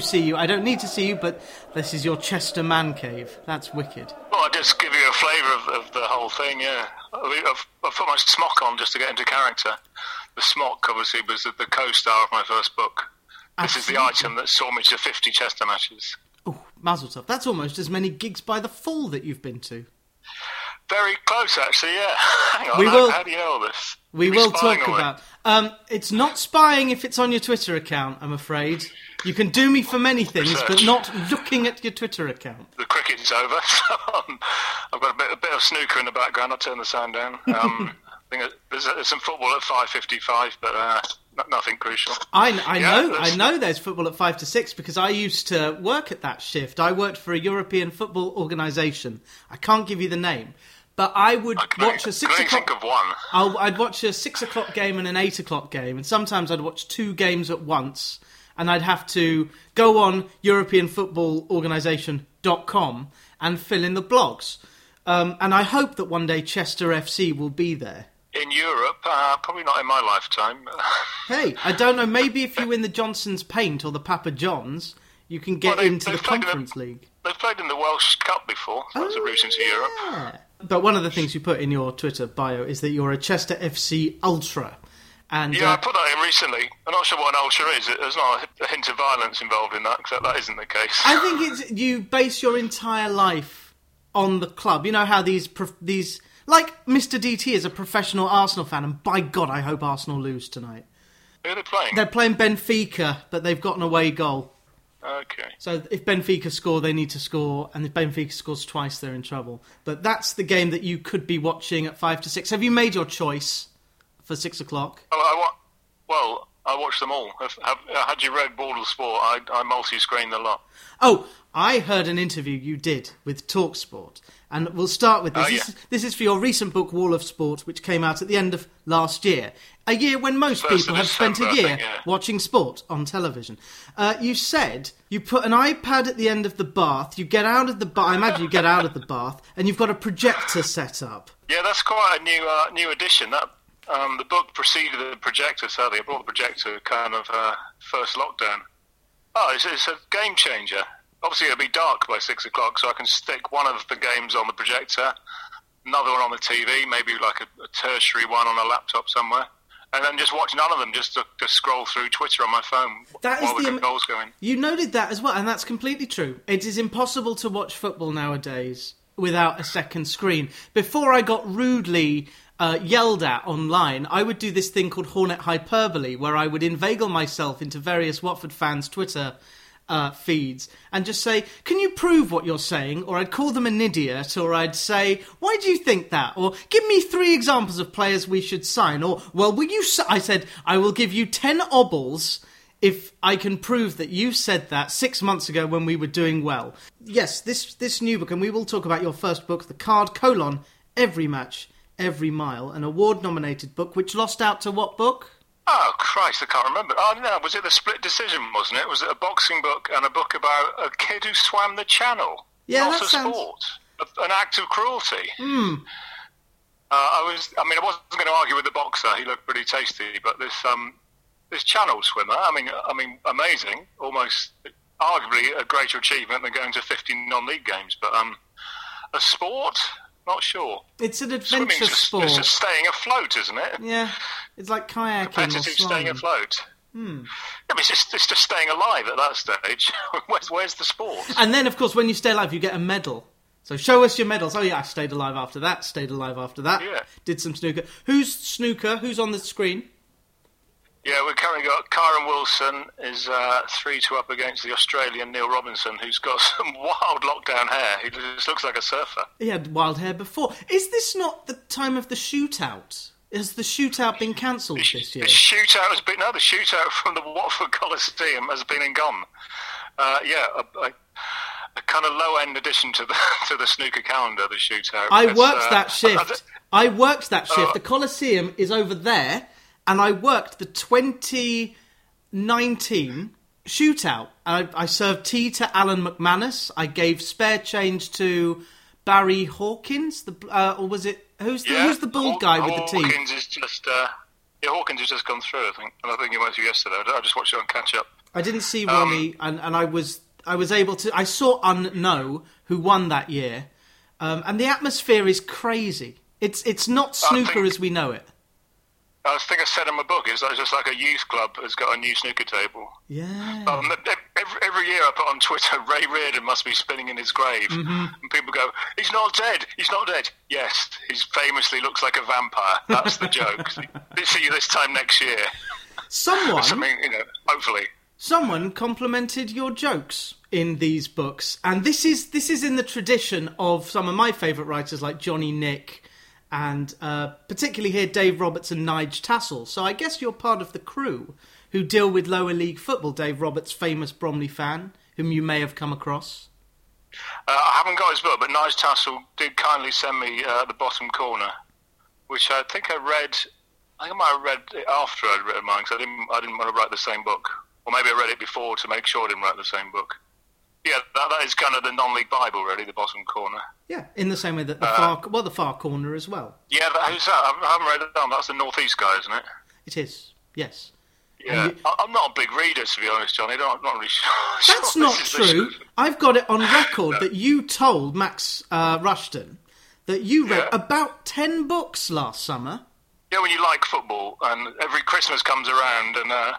to see you. I don't need to see you, but this is your Chester man cave. That's wicked. Well, I just give you a flavour of, of the whole thing. Yeah, I've, I've put my smock on just to get into character. The smock, obviously, was the, the co-star of my first book. This is the item that saw me to 50 Chester matches. Oh, Mazel tov. That's almost as many gigs by the Fall that you've been to. Very close, actually. Yeah. Hang on. We will- how do you know all this? We will talk about. Um, it's not spying if it's on your Twitter account. I'm afraid you can do me for many things, but not looking at your Twitter account. the cricket's over. So I've got a bit, a bit of snooker in the background. I'll turn the sound down. Um, I think there's, there's some football at 5:55, but uh, nothing crucial. I, I Yeah, know I know there's football at five to six because I used to work at that shift. I worked for a European football organisation. I can't give you the name, but I would I watch a six o'clock. think of one. I'll, I'd watch a six o'clock game and an eight o'clock game, and sometimes I'd watch two games at once, and I'd have to go on EuropeanFootballOrganisation.com and fill in the blogs. Um, and I hope that one day Chester FC will be there. In Europe, uh, probably not in my lifetime. Hey, I don't know. Maybe if you win the Johnstone's Paint or the Papa John's, you can get Well, they- into the they've in the- Conference League. They've played in the Welsh Cup before. So that's a route into Europe. But one of the things you put in your Twitter bio is that you're a Chester FC ultra, and Yeah, I uh, put that in recently. I'm not sure what an ultra is. There's not a hint of violence involved in that, except that isn't the case. I think it's you base your entire life on the club. You know how these these like Mr. DT is a professional Arsenal fan, and by God, I hope Arsenal lose tonight. Who are they playing? They're playing Benfica, but they've got an away goal. Okay. So if Benfica score, they need to score, and if Benfica scores twice, they're in trouble. But that's the game that you could be watching at five to six. Have you made your choice for six o'clock? Well, I wa- well, I watched them all. Have, have, had you read Wall of Sport? I, I multi-screened a lot. Oh, I heard an interview you did with Talksport, and we'll start with this. Oh, this, yeah. this is for your recent book, Wall of Sport, which came out at the end of last year. A year when most First people have spent a year think, yeah. watching sport on television. Uh, you said you put an iPad at the end of the bath, you get out of the bath, I imagine you get out of the bath, and you've got a projector set up. Yeah, that's quite a new uh, new addition. That um, the book preceded the projector. Sadly, I brought the projector kind of uh, first lockdown. Oh, it's, it's a game changer. Obviously, it'll be dark by six o'clock, so I can stick one of the games on the projector, another one on the TV, maybe like a, a tertiary one on a laptop somewhere, and then just watch none of them. Just to, to scroll through Twitter on my phone That is while the, the goals going. You noted that as well, and that's completely true. It is impossible to watch football nowadays without a second screen. Before I got rudely uh, yelled at online, I would do this thing called Hornet Hyperbole, where I would inveigle myself into various Watford fans' Twitter uh, feeds and just say, Can you prove what you're saying? Or I'd call them an idiot, or I'd say, Why do you think that? Or give me three examples of players we should sign. Or, Well, will you. s-" I said, I will give you 10 obbles if I can prove that you said that six months ago when we were doing well. Yes, this this new book, and we will talk about your first book, The Card Colon, Every Match, Every Mile, an award nominated book which lost out to what book? Oh Christ, I can't remember. Oh no, was it the split decision? Wasn't it? Was it a boxing book and a book about a kid who swam the channel? Yeah, not that a sounds- sport, a, an act of cruelty. Hmm. Uh, I was. I mean, I wasn't going to argue with the boxer. He looked pretty tasty, but this um, this channel swimmer. I mean, I mean, amazing. Almost, arguably, a greater achievement than going to 50 non-league games. But um, a sport, not sure. It's an adventure Swimming's just, sport. it's just staying afloat, isn't it? Yeah, it's like kayaking or competitive staying afloat. Hmm. I mean, it's just, it's just staying alive at that stage. where's, where's the sport? And then, of course, when you stay alive, you get a medal. So show us your medals. Oh yeah, I stayed alive after that. Stayed alive after that. Yeah. Did some snooker. Who's snooker? Who's on the screen? Yeah, we've currently got Kyren Wilson is uh, three to up against the Australian Neil Robertson, who's got some wild lockdown hair. He just looks like a surfer. He had wild hair before. Is this not the time of the shootout? Has the shootout been cancelled this year? The shootout has been no, the shootout from the Watford Coliseum has been and gone. Uh, yeah, a, a, a kind of low end addition to the to the snooker calendar. The shootout. I It's, worked uh, that I- shift. I worked that shift. Oh. The Coliseum is over there, and I worked the 2019 shootout. I, I served tea to Alan McManus. I gave spare change to Barry Hawkins, the uh, or was it who's the, Yeah, who's the bald Haw- guy with the tea? Hawkins is just. Uh, yeah, Hawkins has just gone through. I think, and I think he went through yesterday. I just watched it on catch up. I didn't see Ronnie, and, and I was I was able to. I saw Un-Nooh, who won that year, um, and the atmosphere is crazy. It's it's not snooker think- as we know it. I think I said in my book, it's just like a youth club has got a new snooker table. Yeah. Um, every, every year I put on Twitter, Ray Reardon must be spinning in his grave. Mm-hmm. And people go, he's not dead, he's not dead. Yes, he famously looks like a vampire. That's the joke. See you this time next year. Someone Something, you know, hopefully. someone complimented your jokes in these books, and this is this is in the tradition of some of my favourite writers like Johnny Nick, and uh, particularly here Dave Roberts and Nige Tassell. So I guess you're part of the crew who deal with lower league football. Dave Roberts, famous Bromley fan, whom you may have come across. Uh, I haven't got his book, but Nige Tassell did kindly send me uh, The Bottom Corner, which I think I read. I think I might have read it after I'd written mine, because I didn't, I didn't want to write the same book. Or maybe I read it before to make sure I didn't write the same book. Yeah, that, that is kind of the non-league Bible, really, The Bottom Corner. Yeah, in the same way that the Uh, far well the far corner as well. Yeah, that, who's that? I haven't read it down. That's the Northeast guy, isn't it? It is yes. Yeah. you- I'm not a big reader, to be honest, Johnny. I'm not really sure. That's not this is the true. I've got it on record that you told Max uh, Rushton that you read Yeah. about ten books last summer. Yeah, when you like football, and every Christmas comes around, and uh,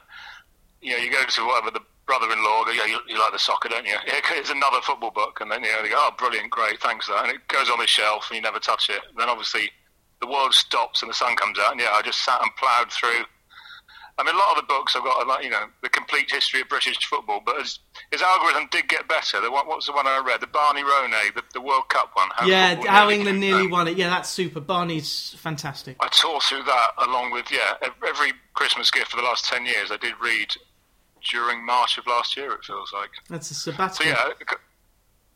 you know you go to whatever the brother-in-law, go, yeah, you, you like the soccer, don't you? Yeah, here's another football book, and then you know they go, oh, brilliant, great, thanks that, and it goes on the shelf, and you never touch it. Then obviously the world stops and the sun comes out, and yeah, I just sat and ploughed through. I mean, a lot of the books I've got, like, you know, the complete history of British football, but his, his algorithm did get better. The one, what was the one I read? The Barney Ronay, the, the World Cup one. How yeah, how England nearly won it. Yeah, that's super. Barney's fantastic. I tore through that along with yeah every Christmas gift for the last ten years. I did read during March of last year. It feels like That's a sabbatical. so. Yeah,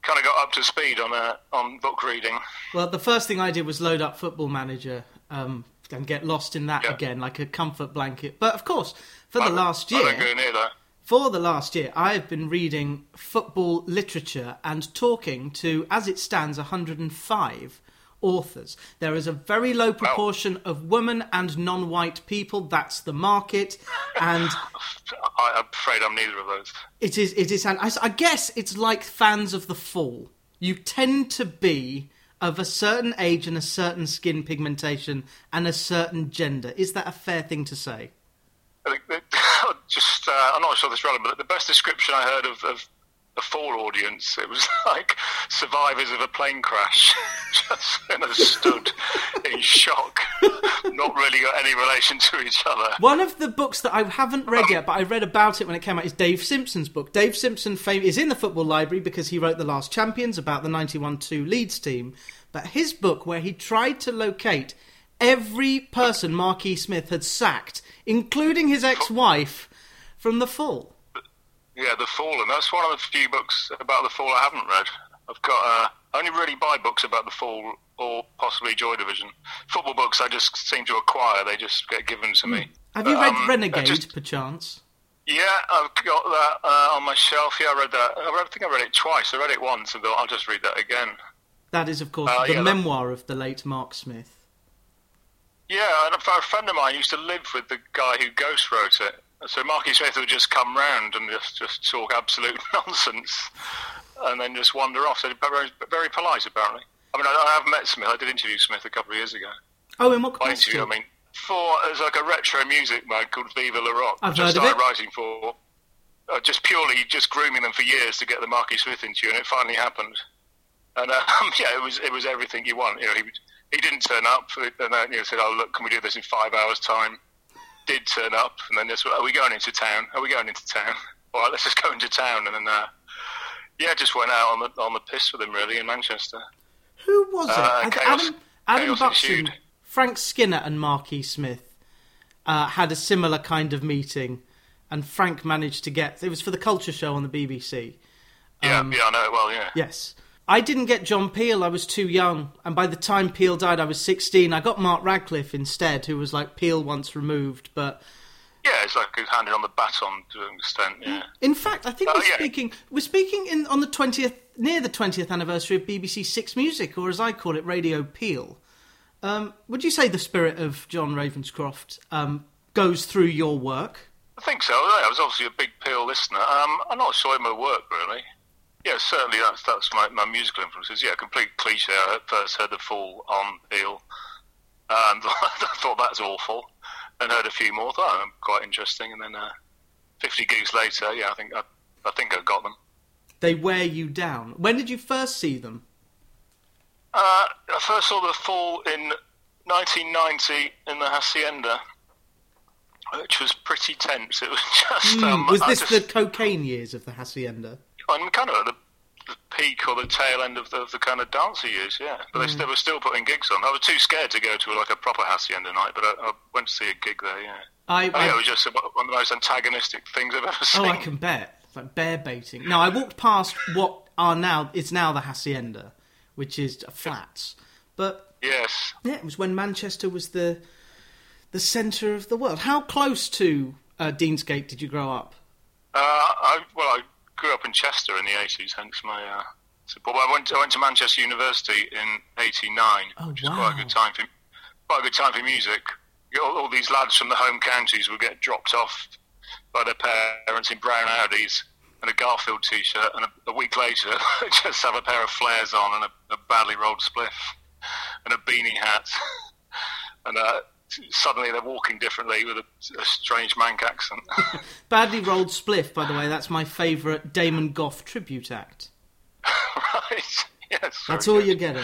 kind of got up to speed on uh, on book reading. Well, the first thing I did was load up Football Manager um, and get lost in that Yeah. again, like a comfort blanket. But of course, for the I- last I don't year, go near that. for the last year, I have been reading football literature and talking to, as it stands, 105 authors. There is a very low proportion of women and non-white people. That's the market, and I, I'm afraid I'm neither of those. it is. It is. And I, I guess it's like fans of the Fall. You tend to be of a certain age and a certain skin pigmentation and a certain gender. Is that a fair thing to say? I think that- Just, uh, I'm not sure this is relevant, but the best description I heard of, of the fall audience, it was like survivors of a plane crash, just kind of stood in shock, not really got any relation to each other. One of the books that I haven't read um, yet, but I read about it when it came out, is Dave Simpson's book. Dave Simpson fame is in the football library because he wrote The Last Champions about the 91-2 Leeds team. But his book, where he tried to locate every person Marquis Smith had sacked, including his ex-wife, from the fall. Yeah, The Fallen. That's one of the few books about the fall I haven't read. I've got. Uh, I only really buy books about the fall or possibly Joy Division. Football books I just seem to acquire. They just get given to me. Have you read um, Renegade, just- perchance? yeah, I've got that uh, on my shelf. Yeah, I read that. I think I read it twice. I read it once and thought I'll just read that again. That is, of course, Uh, the yeah, that- memoir of the late Mark Smith. Yeah, and a, a friend of mine used to live with the guy who ghost wrote it. So Marky Smith would just come round and just, just talk absolute nonsense, and then just wander off. So very, very polite, apparently. I mean, I, I have met Smith. I did interview Smith a couple of years ago. Oh, in what capacity? interview, I mean, for was like a retro music mag called Vive Le Rock, I've which I heard of started it. writing for. Uh, just purely just grooming them for years to get the Marky Smith into, and it finally happened. And um, yeah, it was it was everything you want. You know, he he didn't turn up, and then you know said, "Oh look, can we do this in five hours' time?" Did turn up, and then just, "Are we going into town? Are we going into town? All right, let's just go into town." And then uh, yeah, just went out on the on the piss with him really in Manchester. Who was it? Uh, Chaos- Adam, Adam Buxton. Frank Skinner, and Marquis Smith uh, had a similar kind of meeting, and Frank managed to get. It was for the Culture Show on the BBC. Yeah, Um, yeah, I know it well. Yeah, Yes. I didn't get John Peel, I was too young. And by the time Peel died, I was 16. I got Mark Radcliffe instead, who was like Peel once removed. But yeah, it's like he's handed on the baton to an extent. Yeah. in fact, I think Oh, we're yeah. speaking we're speaking in on the 20th near the 20th anniversary of BBC Six Music, or as I call it, Radio Peel. Um, would you say the spirit of John Ravenscroft um, goes through your work? I think so. I was obviously a big Peel listener. Um, I'm not sure in my work really. Yeah, certainly that's that's my, my musical influences. Yeah, complete cliche. I first heard the Fall on Peel, and I thought that's awful. Then heard a few more, thought oh, quite interesting, and then uh, Fifty Goose later, yeah, I think I, I think I got them. They wear you down. When did you first see them? Uh, I first saw the Fall in 1990 in the Hacienda which was pretty tense. It was just. Mm, Um, was this just, the cocaine years of the Hacienda? I'm kind of at the, the peak or the tail end of the, of the kind of dancer years, yeah. But Mm. they, still, were still putting gigs on. I was too scared to go to like a proper hacienda night, but I, I went to see a gig there, yeah. I, I- it was just one of the most antagonistic things I've ever seen. oh, I can bet. It's like bear baiting. No, I walked past what are now it's now the Hacienda, which is flats. But Yes. yeah, it was when Manchester was the the centre of the world. How close to uh, Deansgate did you grow up? Uh, I, well, I grew up in Chester in the 80s, hence my uh, support. I went, I went to Manchester University in 89, Oh, which is quite a good time for quite a good time for music. All, all these lads from the home counties would get dropped off by their parents in brown Audis and a Garfield t-shirt, and a, a week later just have a pair of flares on and a, a badly rolled spliff and a beanie hat, and uh, suddenly they're walking differently with a, a strange Manc accent. Badly rolled spliff, by the way. That's my favourite Damon Gough tribute act. right. Yes. That's all good. you're getting.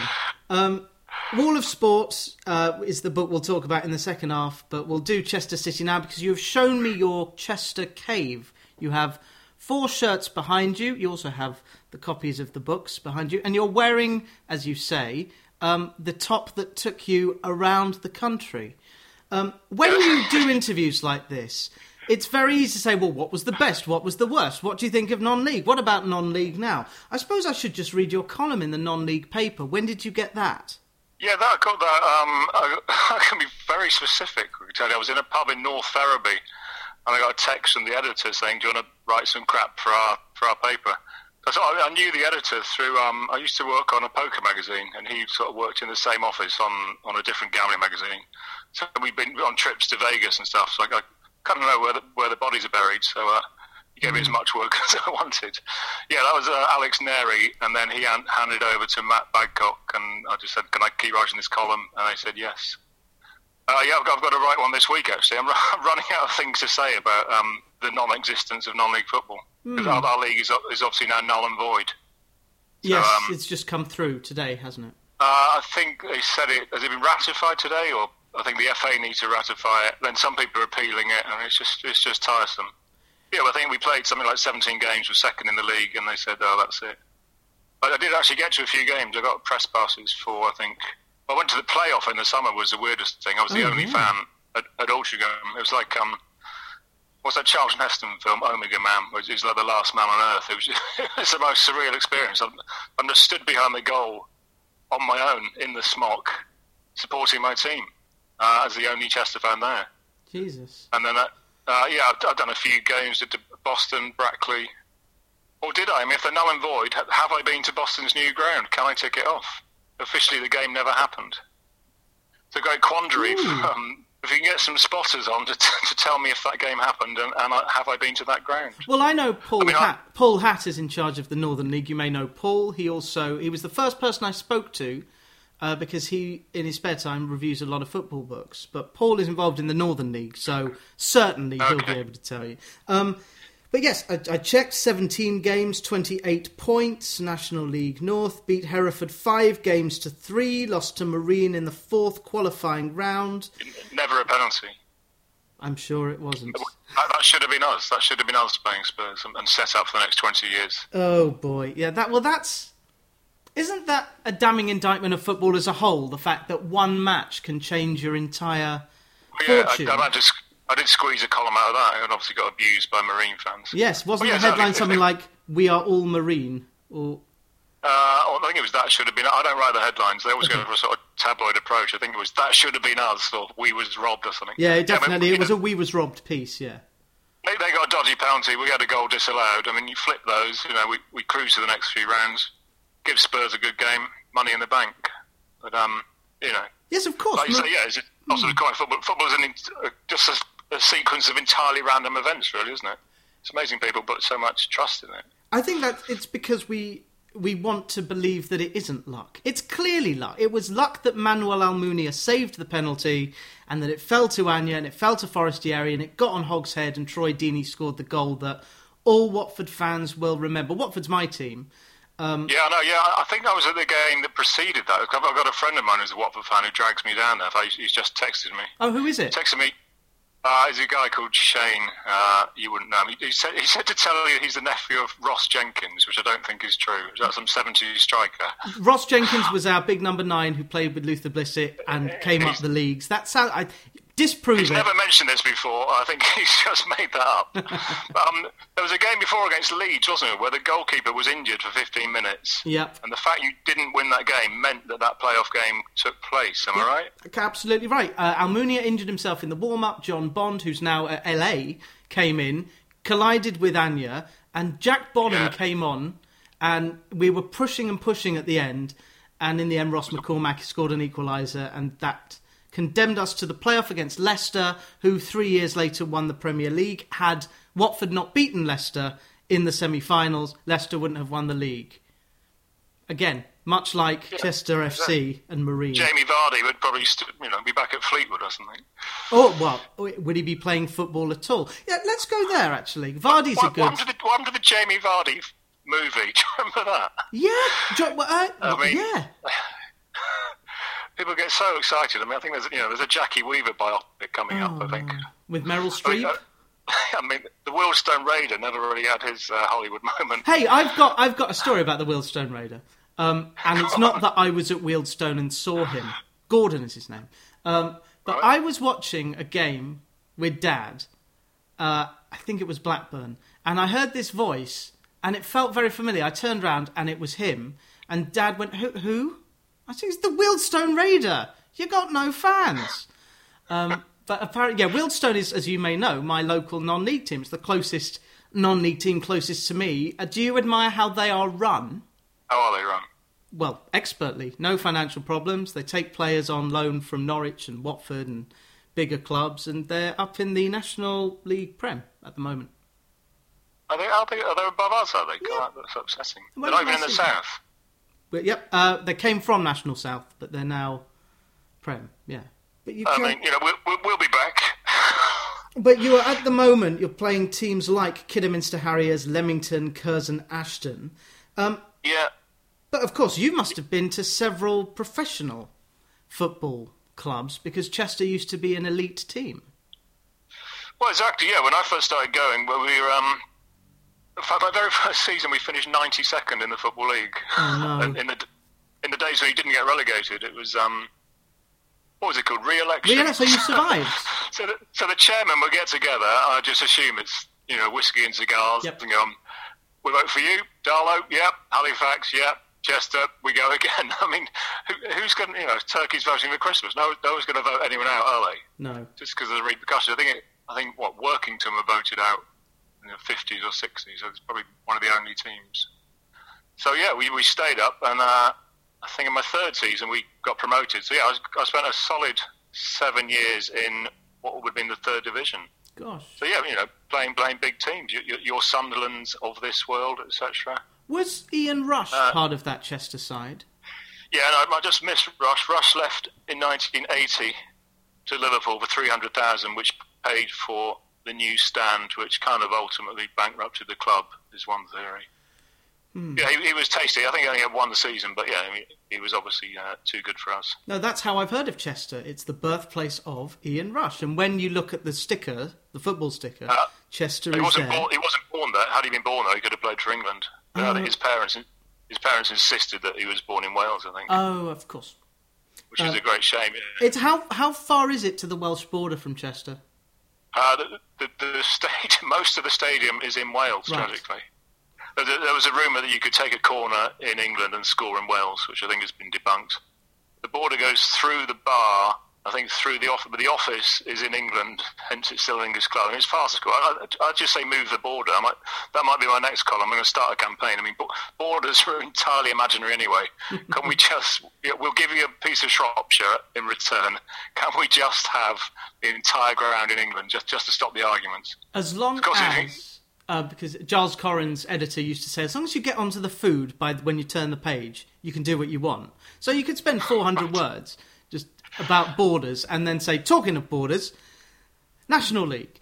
Um, Wall of Sports uh, is the book we'll talk about in the second half, but we'll do Chester City now because you have shown me your Chester cave. You have four shirts behind you. You also have the copies of the books behind you, and you're wearing, as you say, um, the top that took you around the country. Um, when you do interviews like this, it's very easy to say, well, what was the best? What was the worst? What do you think of non league? What about non league now? I suppose I should just read your column in the non league paper. When did you get that? Yeah, that I got that. Um, I, I can be very specific. I was in a pub in North Ferriby, and I got a text from the editor saying, "Do you want to write some crap for our for our paper?" So I, I knew the editor through. Um, I used to work on a poker magazine, and he sort of worked in the same office on on a different gambling magazine. So we've been on trips to Vegas and stuff. So I, I kind of know where the where the bodies are buried. So. Uh, he gave me as much work as I wanted. Yeah, that was uh, Alex Neri, and then he han- handed over to Matt Badcock, and I just said, "Can I keep writing this column?" And they said yes. Uh, yeah, I've got, I've got to write one this week. Actually, I'm, I'm running out of things to say about um, the non-existence of non-league football because our, our league is, is obviously now null and void. Yes, um, it's just come through today, hasn't it? Uh, I think they said it has it been ratified today, or I think the FA needs to ratify it. Then some people are appealing it, and it's just it's just tiresome. Yeah, well, I think we played something like 17 games, were second in the league, and they said, "Oh, that's it." But I did actually get to a few games. I got press passes for, I think. I went to the playoff in the summer. Was the weirdest thing. I was the Oh, only yeah. fan at, at Altrincham. It was like um, what's that Charlton Heston film, Omega Man, which is like the last man on earth. It was it's the most surreal experience. I'm, I'm just stood behind the goal on my own in the smock, supporting my team uh, as the only Chester fan there. Jesus. And then, uh, uh, yeah, I've, I've done a few games to Boston, Brackley. Or did I? I mean, if they're null and void, have I been to Boston's new ground? Can I tick it off? Officially, the game never happened. It's a great quandary. Um, if you can get some spotters on to, to tell me if that game happened and, and I, have I been to that ground? Well, I know Paul mean, I- Hat. Paul Hatt is in charge of the Northern League. You may know Paul. He also he was the first person I spoke to uh, because he, in his spare time, reviews a lot of football books. But Paul is involved in the Northern League, so certainly he'll be able to tell you. Um, but yes, I, I checked 17 games, 28 points. National League North beat Hereford five games to three, lost to Marine in the fourth qualifying round. Never a penalty. I'm sure it wasn't. That, that should have been us. That should have been us playing Spurs and, and set up for the next 20 years. Oh boy, yeah. That well, that's isn't that a damning indictment of football as a whole? The fact that one match can change your entire Yeah, I, fortune. I, just, I did squeeze a column out of that and obviously got abused by Marine fans. yes, wasn't Well, the yeah, headline exactly. something like "We are all marine"? Or Uh, I think it was that should have been. I don't write the headlines. They always go for a sort of tabloid approach. I think it was that should have been us, or we was robbed, or something. yeah, I mean, definitely, it was a "We was robbed" piece. Yeah, They, they got a dodgy penalty. We had a goal disallowed. I mean, you flip those. You know, we we cruise to the next few rounds. Give Spurs a good game, money in the bank. But um, you know, yes, of course. like you no- say, yeah, it's also mm. quite football. Football is an, uh, just as a sequence of entirely random events, really, isn't it? It's amazing people put so much trust in it. I think that it's because we we want to believe that it isn't luck. It's clearly luck. It was luck that Manuel Almunia saved the penalty and that it fell to Anya and it fell to Forestieri and it got on Hogg's head and Troy Deeney scored the goal that all Watford fans will remember. Watford's my team. Um, yeah, I know. Yeah, I think I was at the game that preceded that. I've got a friend of mine who's a Watford fan who drags me down there. He's just texted me. Oh, who is it? Texted me. Uh, there's a guy called Shane. Uh, you wouldn't know him. He, he, said, he said to tell you he's the nephew of Ross Jenkins, which I don't think is true. Is that some 70s striker? Ross Jenkins was our big number nine who played with Luther Blissett and came he's, up the leagues. That's how I disprove he's it. never mentioned this before. I think he's just made that up. um, there was a game before against Leeds, wasn't it, where the goalkeeper was injured for 15 minutes. Yep. And the fact you didn't win that game meant that that playoff game took place. Am yep. I right? Absolutely right. Uh, Almunia injured himself in the warm up. John Bond, who's now at LA, came in, collided with Anya, and Jack Bonham yeah. came on, and we were pushing and pushing at the end. And in the end, Ross McCormack scored an equaliser, and that condemned us to the playoff against Leicester, who three years later won the Premier League. Had Watford not beaten Leicester in the semi finals, Leicester wouldn't have won the league. Again, much like yeah, Chester FC and Marine. Jamie Vardy would probably st- you know, be back at Fleetwood or something. Oh, well, would he be playing football at all? Yeah, let's go there, actually. Vardy's what, a good... What happened, the, what happened to the Jamie Vardy movie? Do you remember that? Yeah. Uh, I mean, yeah. people get so excited. I mean, I think there's you know there's a Jackie Weaver biopic coming oh, up. I think oh, with Meryl Streep. I mean, I mean, the Wealdstone Raider never really had his uh, Hollywood moment. Hey, I've got I've got a story about the Wealdstone Raider, um, and it's not that I was at Wealdstone and saw him. Gordon is his name. Um, but right. I was watching a game with Dad. Uh, I think it was Blackburn, and I heard this voice, and it felt very familiar. I turned around, and it was him. And Dad went, "Who?" who? I think it's the Wealdstone Raider. You got no fans. Um, but apparently, yeah, Wealdstone is, as you may know, my local non-league team. It's the closest non-league team closest to me. Uh, do you admire how they are run? How are they run? Well, expertly. No financial problems. They take players on loan from Norwich and Watford and bigger clubs, and they're up in the National League Prem at the moment. Are they? Are they? Are they above us? Are they? Yeah. that's upsetting. They're not even in the south. But yep, uh, they came from National South, but they're now Prem. Yeah, but you. I mean, you know, we'll, we'll be back. but you are at the moment you're playing teams like Kidderminster Harriers, Leamington, Curzon, Ashton. Um, yeah. But of course, you must have been to several professional football clubs because Chester used to be an elite team. Well, exactly. Yeah, when I first started going, well, we were um, in fact, my very first season, we finished 92nd in the Football League. Oh, no. in, the, in the days when you didn't get relegated, it was, um, what was it called? Re election. Re so you survived. so, the, so the chairman would get together, I just assume it's, you know, whiskey and cigars, yep. and um, we vote for you, Darlow, yep, Halifax, yep, Chester, we go again. I mean, who, who's going to, you know, Turkey's voting for Christmas. No, no one's going to vote anyone out, are they? No. Just because of the repercussions. I think, it, I think what, Workington were voted out in the 50s or 60s. So it's probably one of the only teams. So yeah, we, we stayed up, and uh, I think in my third season we got promoted. So yeah, I, was, I spent a solid seven years in what would have been the third division. Gosh. So yeah, you know, playing playing big teams, your, your Sunderlands of this world, etc. Was Ian Rush uh, part of that Chester side? Yeah, no, I just missed Rush. Rush left in 1980 to Liverpool for 300,000, which paid for the new stand, which kind of ultimately bankrupted the club, is one theory. Hmm. Yeah, he, he, was tasty. I think he only had one season, but yeah, mean, he was obviously uh, too good for us. No, that's how I've heard of Chester. It's the birthplace of Ian Rush. And when you look at the sticker, the football sticker, uh, Chester he wasn't there. Born, he wasn't born there. Had he been born there, he could have played for England. Uh, his parents, his parents insisted that he was born in Wales. I think. Oh, of course. Which is uh, a great shame. It's how how far is it to the Welsh border from Chester? Uh, the, the, the state, most of the stadium is in Wales, right. tragically. There, there was a rumour that you could take a corner in England and score in Wales, which I think has been debunked. The border goes through the bar I think through the office, but the office is in England, hence it's still an English club. I mean, it's farcical. I, I, I'd just say move the border. I might, that might be my next column. I'm going to start a campaign. I mean, borders are entirely imaginary anyway. Can we just, we'll give you a piece of Shropshire in return. Can we just have the entire ground in England just, just to stop the arguments? As long as, uh, because Giles Coren's editor used to say, as long as you get onto the food by when you turn the page, you can do what you want. So you could spend 400 words just about borders and then say, talking of borders, National League.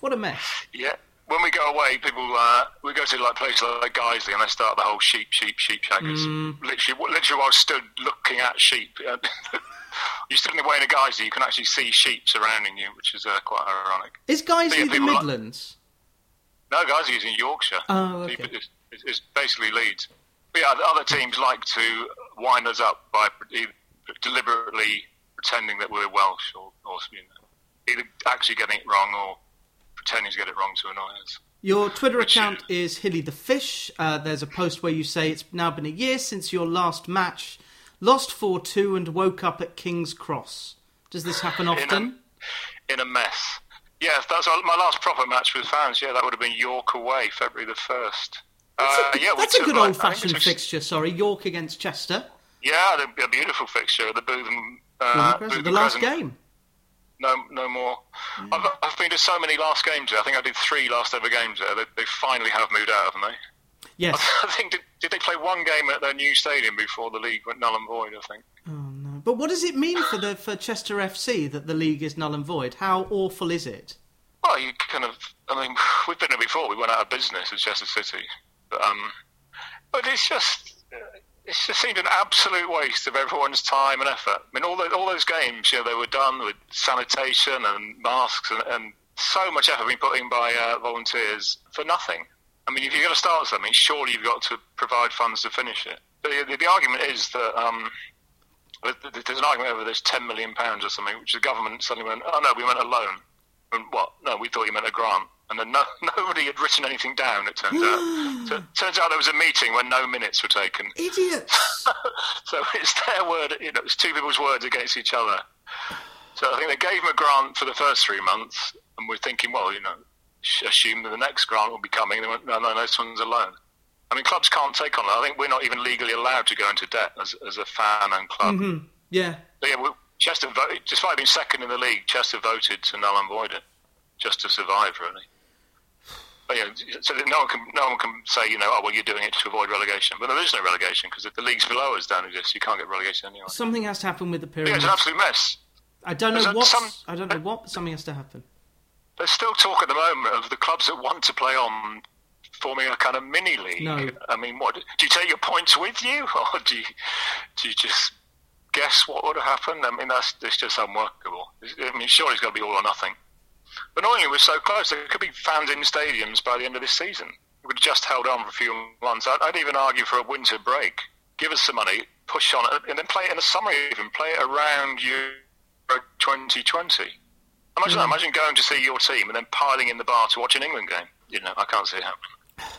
What a mess. Yeah. When we go away, people uh, we go to like places like Guiseley, and they start the whole sheep, sheep, sheep shaggers. Literally, literally, while I stood looking at sheep. you stood in the way in a Guiseley, you can actually see sheep surrounding you, which is uh, quite ironic. Is Guiseley Yeah, the people like- Midlands? No, Guiseley is in Yorkshire. Oh, okay. It's, it's, it's basically Leeds. But yeah, the other teams like to wind us up by deliberately pretending that we're Welsh, or, or you know, either actually getting it wrong or pretending to get it wrong to annoy us. Your Twitter Which- account is Hilly the Fish. Uh, there's a post where you say it's now been a year since your last match, lost 4 2 and woke up at King's Cross. Does this happen often? in a mess. Yes, that's our- my last proper match with fans. Yeah, that would have been York away, February the first. That's, Uh, a, yeah, that's a good like, old fashioned fixture, sorry. York against Chester. Yeah, a beautiful fixture at the Bootham. Uh, the last game. No, no more. I've, I've been to so many last games there. I think I did three last ever games there. They, they finally have moved out, haven't they? Yes. I think did, did they play one game at their new stadium before the league went null and void? I think. Oh no! But what does it mean for the for Chester FC that the league is null and void? How awful is it? Well, you kind of. I mean, we've been there before. We went out of business at Chester City, but um, but it's just. It's just seemed an absolute waste of everyone's time and effort. I mean, all those, all those games, you know, they were done with sanitation and masks and, and so much effort being put in by uh, volunteers for nothing. I mean, if you're going to start something, surely you've got to provide funds to finish it. The, the, the argument is that um, there's an argument over this 10 million pounds or something, which the government suddenly went, oh no, we meant a loan. And what? No, we thought you meant a grant. And then no, nobody had written anything down. It turns out. So, turns out there was a meeting when no minutes were taken. Idiots! so it's their word. You know, it's two people's words against each other. So I think they gave them a grant for the first three months, and we're thinking, well, you know, sh- assume that the next grant will be coming. And they went, no, no, no, this one's a loan. I mean, clubs can't take on that. I think we're not even legally allowed to go into debt as, as a fan and club. Mm-hmm. yeah. But yeah, we, Chester voted, despite being second in the league, Chester voted to null and void it, just to survive, really. But yeah, so that no one can no one can say, you know, oh well, you're doing it to avoid relegation. But there is no relegation because if the leagues below us don't exist, you can't get relegation anyway. Something has to happen with the Yeah, pyramid. it's an absolute mess. I don't know There's what. some- I don't know what, but something has to happen. There's still talk at the moment of the clubs that want to play on forming a kind of mini league. No. I mean, what do you take your points with you, or do you do you just guess what would have happened? I mean, that's it's just unworkable. I mean, surely it's got to be all or nothing. But annoyingly, we're so close. There could be fans in stadiums by the end of this season. We would just held on for a few months. I'd, I'd even argue for a winter break. Give us some money, push on it, and then play it in the summer. Even play it around Euro 2020. Imagine that. Imagine going to see your team and then piling in the bar to watch an England game. You know, I can't see it happening.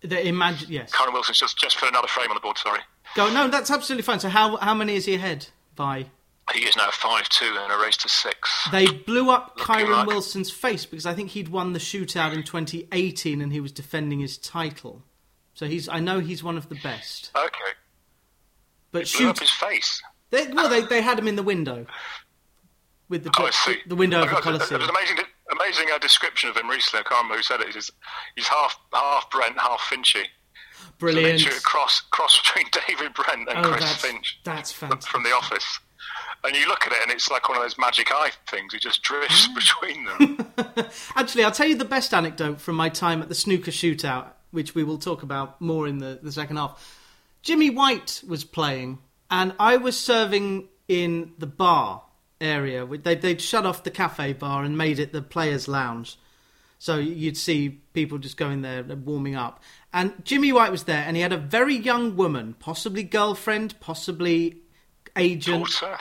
The imagine. Yes. Conor Wilson's just just put another frame on the board. Sorry, Go. No, that's absolutely fine. So how how many is he ahead by? He is now five two in a race to six. They blew up Looking Kyren like- Wilson's face because I think he'd won the shootout in 2018 and he was defending his title. So he's. I know he's one of the best. Okay, But blew up shoot. his face. They, well, they they had him in the window. With the Oh, the window of the There was amazing, amazing uh, description of him recently. I can't remember who said it. He's, he's half half Brent, half Finchy. Brilliant. Cross cross between David Brent and Oh, Chris that's Finch that's fantastic. from The Office. And you look at it, and it's like one of those magic eye things. It just drifts Mm. between them. Actually, I'll tell you the best anecdote from my time at the snooker shootout, which we will talk about more in the, the second half. Jimmy White was playing, and I was serving in the bar area. They, they'd shut off the cafe bar and made it the players' lounge. So you'd see people just going there warming up. And Jimmy White was there, and he had a very young woman, possibly girlfriend, possibly agent daughter.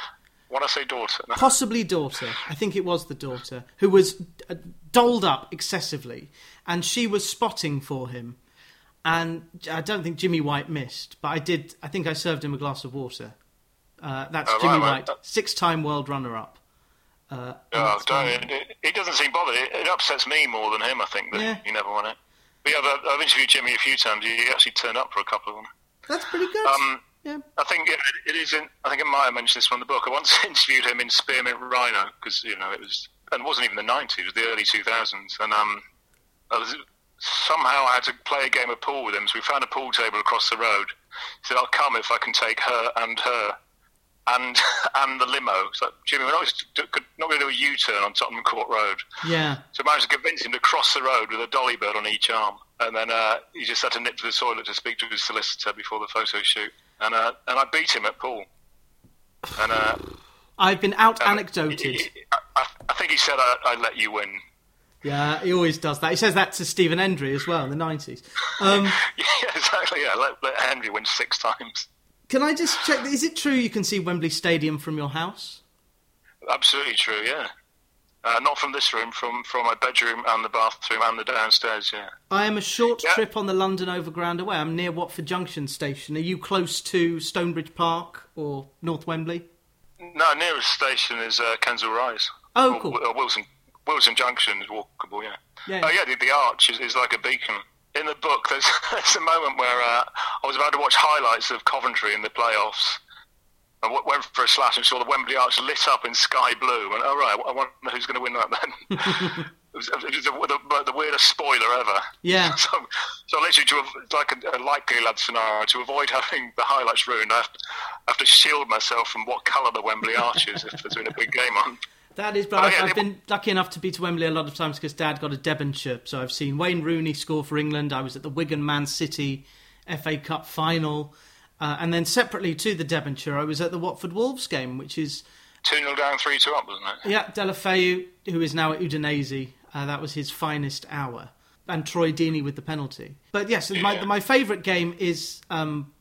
Say daughter, possibly daughter. I think it was the daughter who was uh, dolled up excessively, and she was spotting for him. And I don't think Jimmy White missed, but I did. I think I served him a glass of water. Uh, that's Oh, Jimmy right, White, six-time world runner-up. Uh, Oh, don't, it, it, it doesn't seem bothered. It, it upsets me more than him. I think that Yeah. he never won it. But yeah, I've, I've interviewed Jimmy a few times. He actually turned up for a couple of them. That's pretty good. Um, yeah. I think it, it is. In, I think have mentioned this one in the book. I once interviewed him in Spearmint Rhino because you know it was, and it wasn't even the '90s; it was the early 2000s. And um, I was somehow I had to play a game of pool with him. So we found a pool table across the road. He said, "I'll come if I can take her and her." And and the limo. So Jimmy, we're not, not going to do a U-turn on Tottenham Court Road. Yeah. So I managed to convince him to cross the road with a dolly bird on each arm, and then uh, he just had to nip to the toilet to speak to his solicitor before the photo shoot, and uh, and I beat him at pool. And uh, I've been out anecdoted. I, I- think he said I, I let you win. Yeah, he always does that. He says that to Stephen Hendry as well in the nineties. Um, Yeah, exactly. Yeah, let, let Hendry win six times. can I just check? Is it true you can see Wembley Stadium from your house? Absolutely true. Yeah. Uh, not from this room, from from my bedroom and the bathroom and the downstairs. Yeah. I am a short Yeah. trip on the London Overground away. I'm near Watford Junction station. Are you close to Stonebridge Park or North Wembley? No, nearest station is uh, Kensal Rise. Oh, Or- cool. or Wilson Willesden Junction is walkable. Yeah. Yeah. Oh yeah, the, the arch is, is like a beacon. In the book, there's, there's a moment where uh, I was about to watch highlights of Coventry in the playoffs. I w- went for a slash and saw the Wembley arch lit up in sky blue. And all right, I wonder who's going to win that then. it was, it was the, the, the weirdest spoiler ever. Yeah. So, so literally, to like a, a likely lad scenario to avoid having the highlights ruined, I have, I have to shield myself from what colour the Wembley arch is if there's been a big game on. That is, but Oh, I've, yeah, I've been lucky enough to be to Wembley a lot of times because Dad got a debenture, so I've seen Wayne Rooney score for England. I was at the Wigan Man City FA Cup final, uh, and then separately to the debenture, I was at the Watford Wolves game, which is 2 0 down, 3 2 up, wasn't it? yeah Deulofeu, who is now at Udinese. Uh, that was his finest hour, and Troy Deeney with the penalty. But yes, my Yeah. my favourite game is um,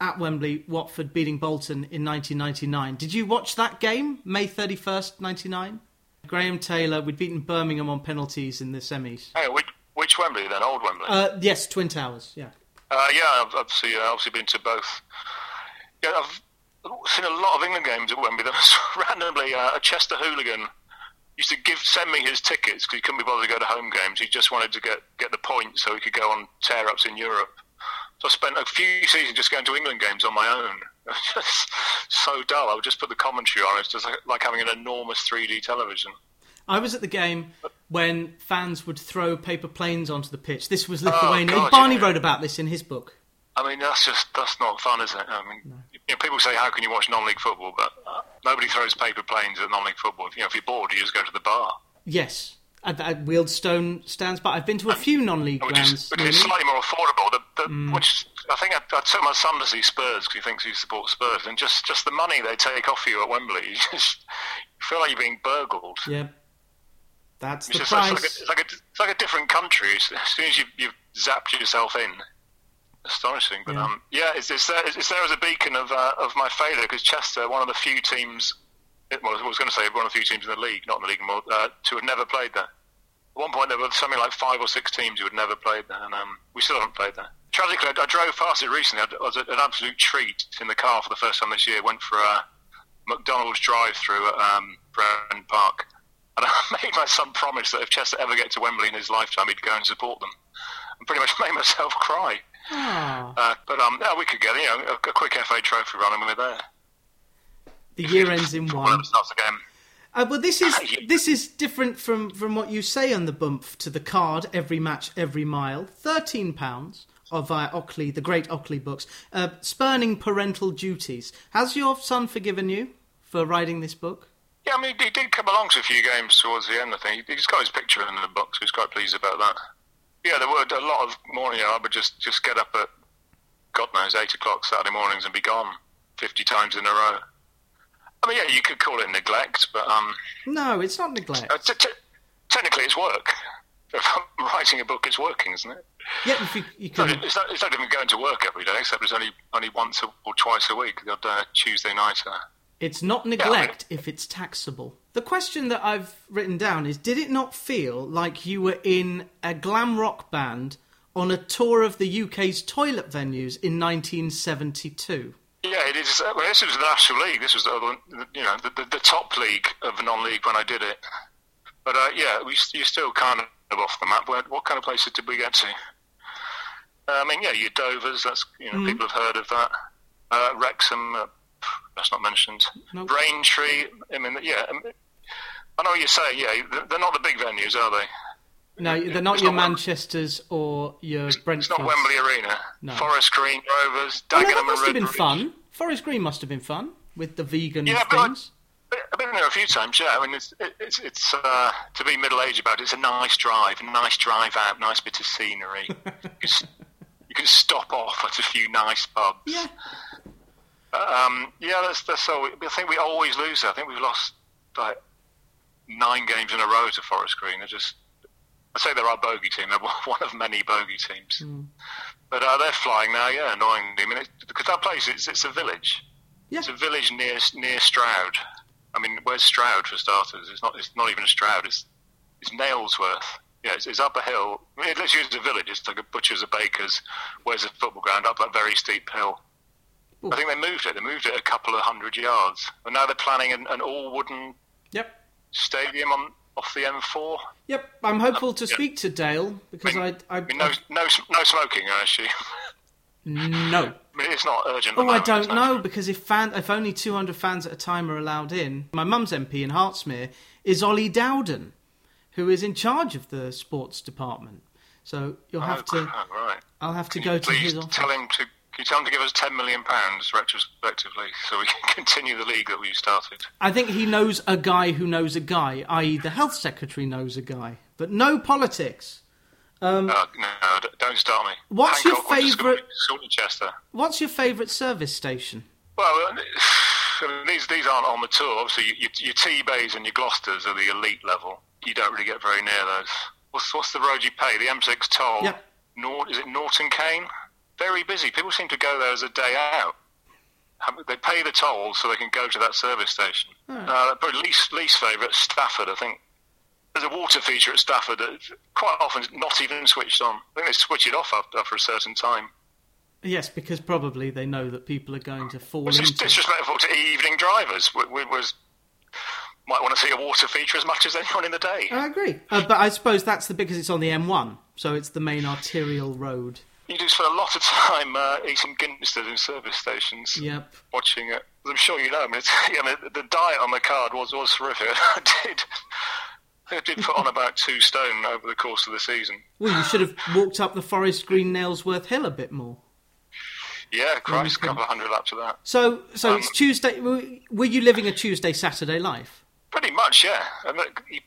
at Wembley, Watford beating Bolton in 1999. Did you watch that game, May 31st, 99? Graham Taylor, we'd beaten Birmingham on penalties in the semis. Hey, which, which Wembley then? Old Wembley? Uh, yes, Twin Towers, yeah. Uh, yeah, I've obviously, uh, obviously been to both. Yeah, I've seen a lot of England games at Wembley. There was randomly uh, a Chester hooligan used to give send me his tickets because he couldn't be bothered to go to home games. He just wanted to get get the points so he could go on tear ups in Europe. So I spent a few seasons just going to England games on my own. just so dull. I would just put the commentary on. It's just like, like having an enormous 3D television. I was at the game when fans would throw paper planes onto the pitch. This was Lithuania. Oh, God, Barney yeah. wrote about this in his book. I mean, that's just that's not fun, is it? I mean, you know, people say, "How can you watch non-league football?" But uh, nobody throws paper planes at non-league football. You know, if you're bored, you just go to the bar, Yes, at, at Wealdstone stands, but I've been to a few non-league which grounds. is, which is slightly more affordable. The, the, Which I think I, I took my son to see Spurs because he thinks he supports Spurs, and just just the money they take off you at Wembley, you just you feel like you're being burgled. Yeah, that's It's the just it's like, a, it's like a it's like a different country. As soon as you you've zapped yourself in, astonishing. But Yeah. um, yeah, it's, it's there it's there as a beacon of uh, of my failure because Chester, one of the few teams, well, I was going to say one of the few teams in the league, not in the league anymore, uh, to have never played there. At one point, there were something like five or six teams who had never played there, and um, we still haven't played there. Tragically, I, I drove past it recently. I, I was an absolute treat in the car for the first time this year. Went for a McDonald's drive-through at um, Brent Park, and I made my son promise that if Chester ever get to Wembley in his lifetime, he'd go and support them. And pretty much made myself cry. Uh, but um, yeah, we could get you know a, a quick FA Trophy run, and we're there. the year ends in one. Starts again. Uh, well, this is this is different from, from what you say on the bump to the card. Every match, every mile. Thirteen pounds of via Ockley, the great Ockley books. Uh, spurning parental duties. Has your son forgiven you for writing this book? Yeah, I mean, he did come along to a few games towards the end. I think he's got his picture in the book, so he's quite pleased about that. Yeah, there were a lot of morning. I would just just get up at God knows eight o'clock Saturday mornings and be gone fifty times in a row. I mean, yeah, you could call it neglect, but um, No, it's not neglect. uh, t- t- technically it's work. If I'm writing a book, it's working, isn't it? Yeah, if you, you It's not, can. it's, not, it's not even going to work every day, except it's only only once or twice a week. The odd uh, Tuesday night. Uh, It's not neglect if it's taxable. The question that I've written down is Did it not feel like you were in a glam rock band on a tour of the UK's toilet venues in 1972? Yeah, it is. Well, this was the National League. This was the, you know the, the, the top league of non-league when I did it. But uh, yeah, we you still kind of off the map. Where, what kind of places did we get to? Uh, I mean, yeah, your Dovers. That's you know mm. people have heard of that. Uh, Wrexham. That's not mentioned. Nope. Braintree. I mean, yeah. I know what you're saying. Yeah, they're not the big venues, are they? No, they're not it's your not Manchester's or your Brentford. It's not Wembley Arena. No. Forest Green Rovers, Dagenham well, that must have been fun. Forest Green must have been fun with the vegan yeah, things. But I, I've been there a few times. Yeah, I mean, it's it's, it's uh, to be middle aged about it. It's a nice drive, a nice drive out, nice bit of scenery. you, can, you can stop off at a few nice pubs. Yeah. Um, yeah, that's that's so. I think we always lose. I think we've lost like nine games in a row to Forest Green. They're just I say they're our bogey team. They're one of many bogey teams. Mm. But uh, they're flying now, yeah, annoyingly. I mean, it, because that place, it's, it's a village. Yeah. It's a village near near Stroud. I mean, where's Stroud for starters? It's not. It's not even a Stroud. It's it's Nailsworth. Yeah, it's, it's up a hill. I mean, let's use a village. It's like a butcher's, a baker's. Where's a football ground up that very steep hill? I think they moved it. They moved it a couple of hundred yards, and now they're planning an, an all wooden yep. stadium on off the M4. Yep, I'm hopeful um, to speak to Dale because I, I, I, I no, no, no smoking, I assume. No. I mean, it's not urgent. Oh, I don't know because if fan, if only 200 fans at a time are allowed in, my mum's MP in Hertsmere is Ollie Dowden, who is in charge of the sports department. So you'll oh, have oh, to. Right. I'll have to Can go to his office. Tell him to can you tell him to give us £10 million retrospectively so we can continue the league that we started? I think he knows a guy who knows a guy, i.e., the health secretary knows a guy, but no politics. Um, uh, no, don't start me. What's Hancock your favourite? Chester. What's your favourite service station? Well, these these aren't on the tour. Obviously, your, your Tebays and your Gloucesters are the elite level. You don't really get very near those. What's what's the road you pay? The M6 toll. Yep. Nor, is it Norton Kane? Very busy. People seem to go there as a day out. They pay the toll so they can go to that service station. Hmm. Uh, but least least favourite Stafford, I think. There's a water feature at Stafford that quite often is not even switched on. I think they switch it off after, after a certain time. Yes, because probably they know that people are going to fall it's into. disrespectful to evening drivers. We, we was might want to see a water feature as much as anyone in the day. I agree, uh, but I suppose that's the because it's on the M1, so it's the main arterial road. You do spend a lot of time uh, eating Ginsters in service stations. Yep. Watching it. I'm sure you know. I mean, yeah, I mean, the diet on the card was was horrific. I did. I did put on about two stone over the course of the season. Well, you should have walked up the Forest Green Nailsworth Hill a bit more. Yeah, Christ, a couple of hundred laps of that. So, so um, it's Tuesday. Were you living a Tuesday Saturday life? Pretty much, yeah. And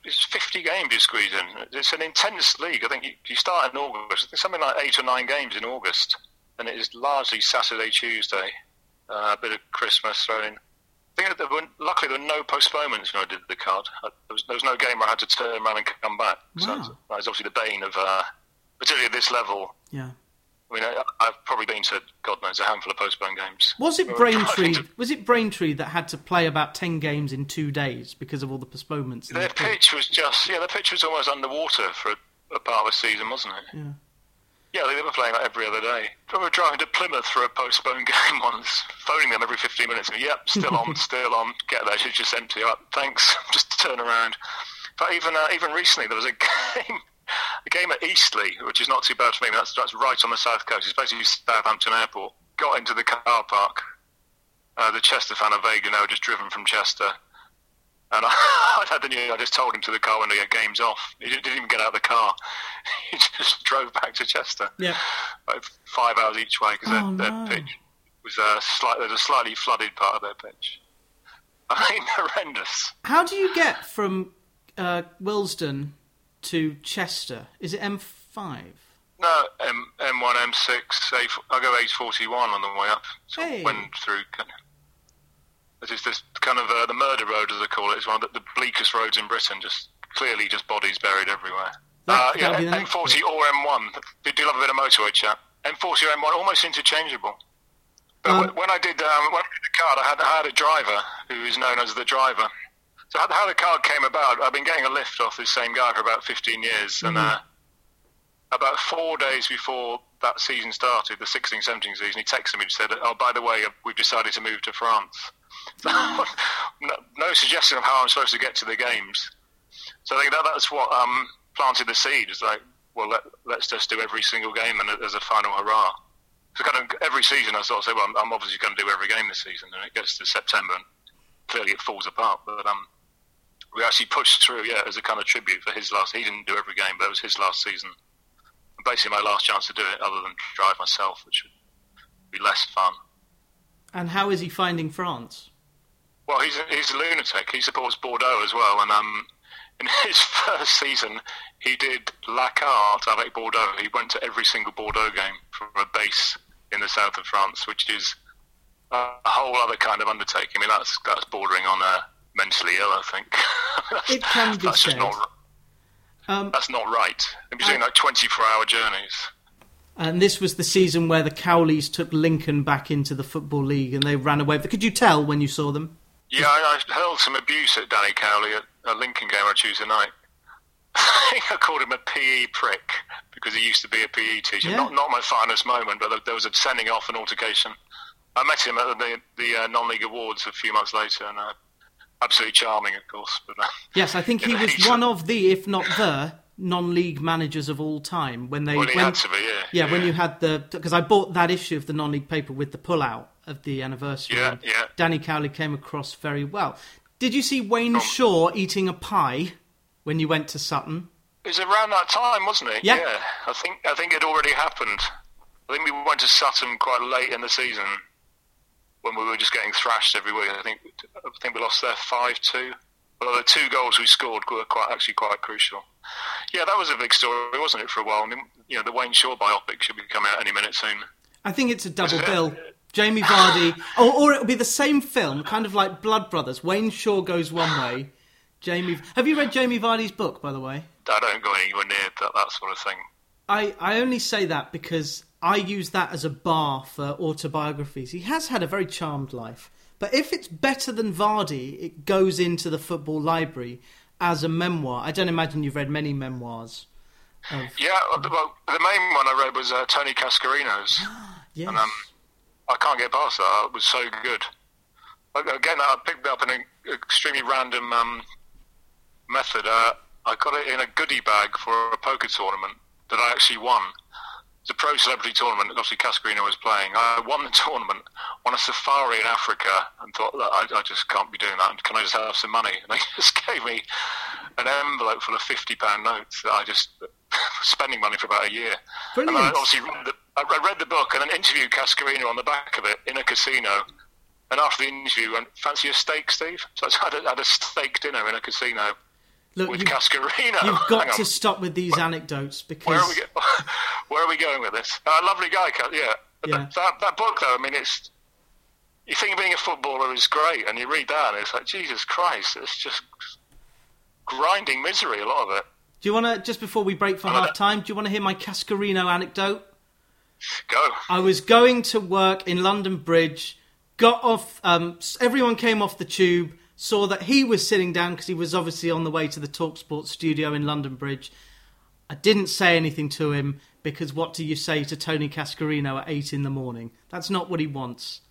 it's 50 games you squeeze in. It's an intense league. I think you, you start in August. There's something like eight or nine games in August, and it is largely Saturday, Tuesday. Uh, a bit of Christmas thrown in. I think there were, luckily there were no postponements when I did the card. I, there, was, there, was, no game where I had to turn around and come back. Wow. So that was obviously the bane of, uh, particularly at this level. Yeah. I mean, I, have probably been to God knows a handful of postponed games. Was it Braintree? To... Was it Braintree that had to play about ten games in two days because of all the postponements? Their pitch was just yeah, the pitch was almost underwater for a, a part of the season, wasn't it? Yeah. Yeah, they were playing like every other day. I were driving to Plymouth for a postponed game once, phoning them every 15 minutes. And, yep, still on, still on. Get there, she's just empty. Up, thanks. Just turn around. But even uh, even recently, there was a game the game at Eastleigh, which is not too bad for me, that's, that's right on the south coast. It's basically Southampton Airport. Got into the car park. Uh, the Chester fan I vaguely know, just driven from Chester. And I, I had the news. I just told him to the car when the game's off. He didn't even get out of the car. He just drove back to Chester. Yeah, like five hours each way because oh, their, no. pitch was uh, slight, there's a slightly flooded part of their pitch. I mean, horrendous. How do you get from uh, Willesden to Chester. Is it M5? No, M M1, M6. I go H41 on the way up. So hey. went through. It's this kind of uh, the murder road, as they call it. It's one of the, the, bleakest roads in Britain. Just clearly, just bodies buried everywhere. That, uh, yeah, M40 or M1. They do love a bit of motorway chat. M40 or M1, almost interchangeable. But um, when I did um, when I did the card, I had, I had a driver who is known as the driver. So how, how, the card came about, I've been getting a lift off this same guy for about 15 years, mm-hmm. and uh, about four days before that season started, the 16-17 season, he texted me and said, "Oh, by the way, we've decided to move to France." No, no suggestion of how I'm supposed to get to the games. So I think that that's what um, planted the seed. It's like, well, let, us just do every single game and as a final hurrah. So kind of every season, I sort of say, well, I'm, I'm obviously going to do every game this season, and it gets to September, and clearly it falls apart. But um, we actually pushed through, yeah, as a kind of tribute for his last. He didn't do every game, but it was his last season. And basically, my last chance to do it, other than drive myself, which would be less fun. And how is he finding France? Well, he's a, he's a lunatic. He supports Bordeaux as well, and um, in his first season, he did La Carte avec Bordeaux. He went to every single Bordeaux game from a base in the south of France, which is a whole other kind of undertaking. I mean, that's that's bordering on uh, mentally ill. I think it can be that's said. Not, um, that's not right. They're doing like twenty-four-hour journeys. And this was the season where the Cowleys took Lincoln back into the Football League and they ran away. Could you tell when you saw them? Yeah, I, I hurled some abuse at Danny Cowley at a Lincoln game on Tuesday night. I think I called him a PE prick because he used to be a PE teacher. Yeah. Not not my finest moment, but there was a sending off and altercation. I met him at the the uh, non-league awards a few months later, and uh, absolutely charming, of course. But uh, yes, I think he was one of the, if not the, non-league managers of all time when they well, when, be, yeah. yeah. yeah. when you had the because I bought that issue of the non-league paper with the pull-out of the anniversary. Yeah, yeah. Danny Cowley came across very well. Did you see Wayne oh. Shaw eating a pie when you went to Sutton? It was around that time, wasn't it? Yeah. yeah. I think I think it already happened. I think we went to Sutton quite late in the season when we were just getting thrashed every week. I think I think we lost there five two. Well, the two goals we scored were quite actually quite crucial. Yeah, that was a big story, wasn't it, for a while? I mean, you know, the Wayne Shaw biopic should be coming out any minute soon. I think it's a double bill. Jamie Vardy, or, or it'll be the same film, kind of like Blood Brothers. Wayne Shaw goes one way. Jamie, have you read Jamie Vardy's book, by the way? I don't go anywhere near that, that sort of thing. I, I only say that because I use that as a bar for autobiographies. He has had a very charmed life. But if it's better than Vardy, it goes into the football library as a memoir. I don't imagine you've read many memoirs. Of... Yeah, well, the main one I read was uh, Tony Cascarino's. yes. And, um, I can't get past that. It was so good. Again, I picked it up in an extremely random um, method. Uh, I got it in a goodie bag for a poker tournament that I actually won. A pro celebrity tournament. That obviously, Cascarino was playing. I won the tournament on a safari in Africa and thought, I, I just can't be doing that. Can I just have some money? And they just gave me an envelope full of fifty pound notes that I just was spending money for about a year. Brilliant. And I obviously read the, I read the book and then interviewed Cascarino on the back of it in a casino. And after the interview, went, "Fancy a steak, Steve?" So I had a, had a steak dinner in a casino Look, with Cascarino. You've got to stop with these anecdotes because where are we, where are we going with this? Uh, lovely guy, yeah. yeah. That, that book, though, I mean, it's you think being a footballer is great, and you read that, and it's like Jesus Christ, it's just grinding misery. A lot of it. Do you want to just before we break for half time? Do you want to hear my Cascarino anecdote? Go. I was going to work in London Bridge. Got off. Um, everyone came off the tube saw that he was sitting down because he was obviously on the way to the Talksport studio in London Bridge. I didn't say anything to him because what do you say to Tony Cascarino at eight in the morning? That's not what he wants.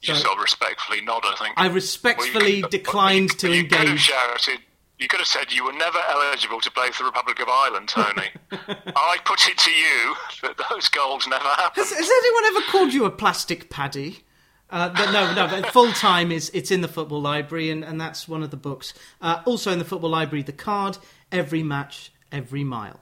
You so, sort of respectfully nod, I think. I respectfully well, declined to you engage. Could have shouted, you could have said you were never eligible to play for the Republic of Ireland, Tony. I put it to you that those goals never happened. Has, has anyone ever called you a plastic paddy? Uh, no, no. Full time is it's in the football library, and, and that's one of the books. Uh, also in the football library, the card, every match, every mile.